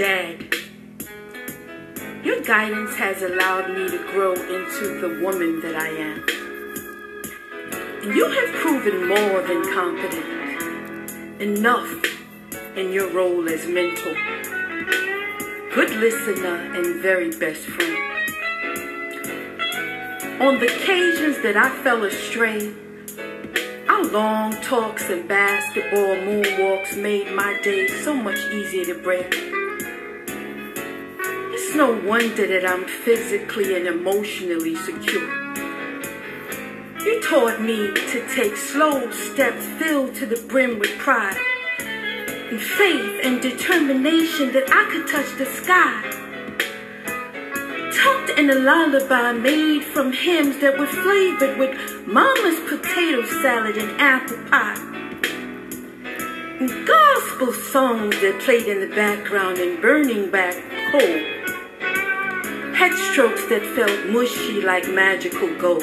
Dad, your guidance has allowed me to grow into the woman that I am. And you have proven more than competent, enough in your role as mentor, good listener, and very best friend. On the occasions that I fell astray, our long talks and basketball moonwalks made my day so much easier to break. No wonder that I'm physically and emotionally secure. You taught me to take slow steps filled to the brim with pride and faith and determination that I could touch the sky tucked in a lullaby made from hymns that were flavored with mama's potato salad and apple pie. And gospel songs that played in the background and burning back coal. Head strokes that felt mushy like magical gold.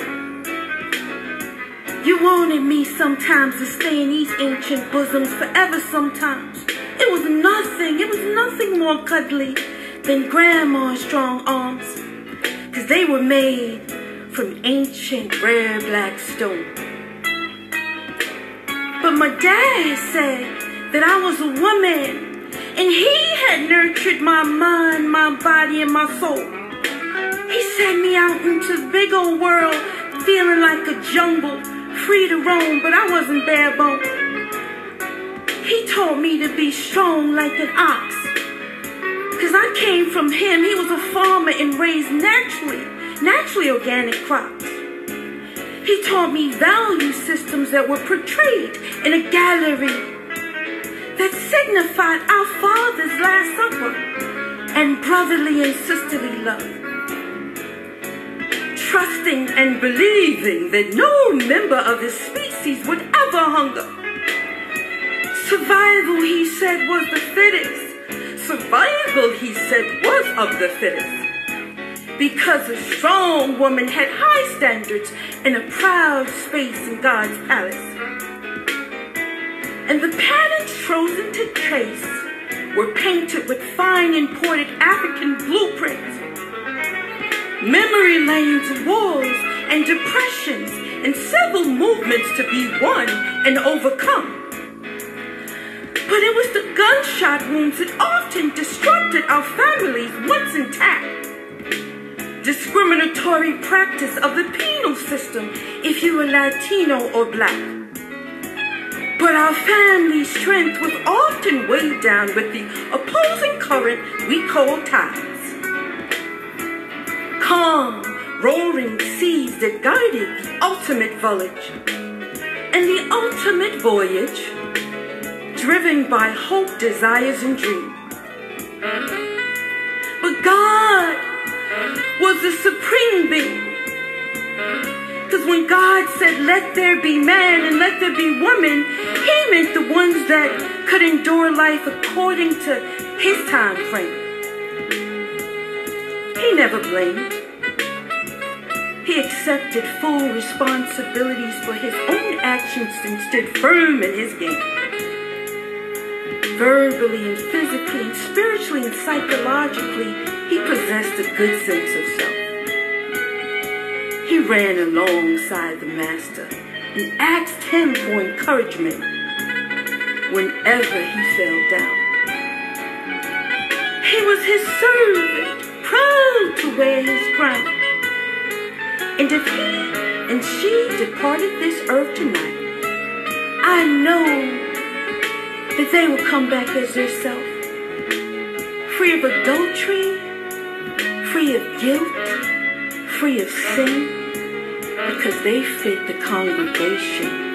You wanted me sometimes to stay in these ancient bosoms forever sometimes. It was nothing, it was nothing more cuddly than grandma's strong arms because they were made from ancient rare black stone. But my dad said that I was a woman and he had nurtured my mind, my body, and my soul. He me out into the big old world feeling like a jungle, free to roam, but I wasn't bare bone. He taught me to be strong like an ox because I came from him. He was a farmer and raised naturally, naturally organic crops. He taught me value systems that were portrayed in a gallery that signified our Father's Last Supper and brotherly and sisterly love. Trusting and believing that no member of his species would ever hunger. Survival, he said, was the fittest survival, he said, was of the fittest. Because a strong woman had high standards and a proud space in God's palace. And the patterns chosen to trace were painted with fine imported African blueprints. Memory lanes and walls and depressions and civil movements to be won and overcome. But it was the gunshot wounds that often disrupted our families once intact. Discriminatory practice of the penal system if you were Latino or black. But our family strength was often weighed down with the opposing current we call tides. Calm, roaring seas that guided the ultimate voyage. And the ultimate voyage driven by hope, desires, and dreams. But God was the supreme being. Because when God said, let there be man and let there be woman, he meant the ones that could endure life according to his time frame. He never blamed. He accepted full responsibilities for his own actions and stood firm in his game verbally and physically and spiritually and psychologically, he possessed a good sense of self. He ran alongside the master and asked him for encouragement whenever he fell down. He was his servant, And if he and she departed this earth tonight, I know that they will come back as yourself, free of adultery, free of guilt, free of sin, because they fit the congregation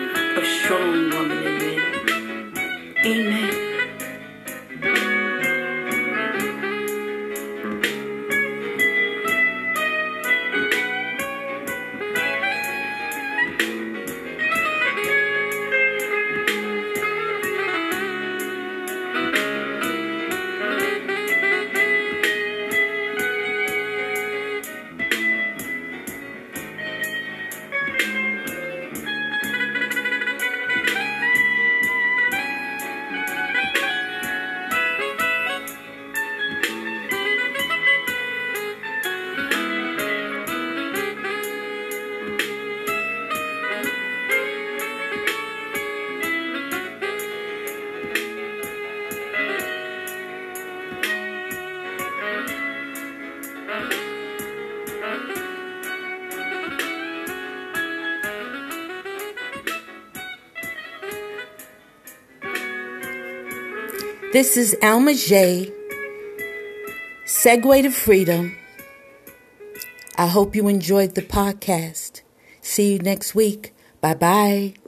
This is Alma J. Segue to Freedom. I hope you enjoyed the podcast. See you next week. Bye bye.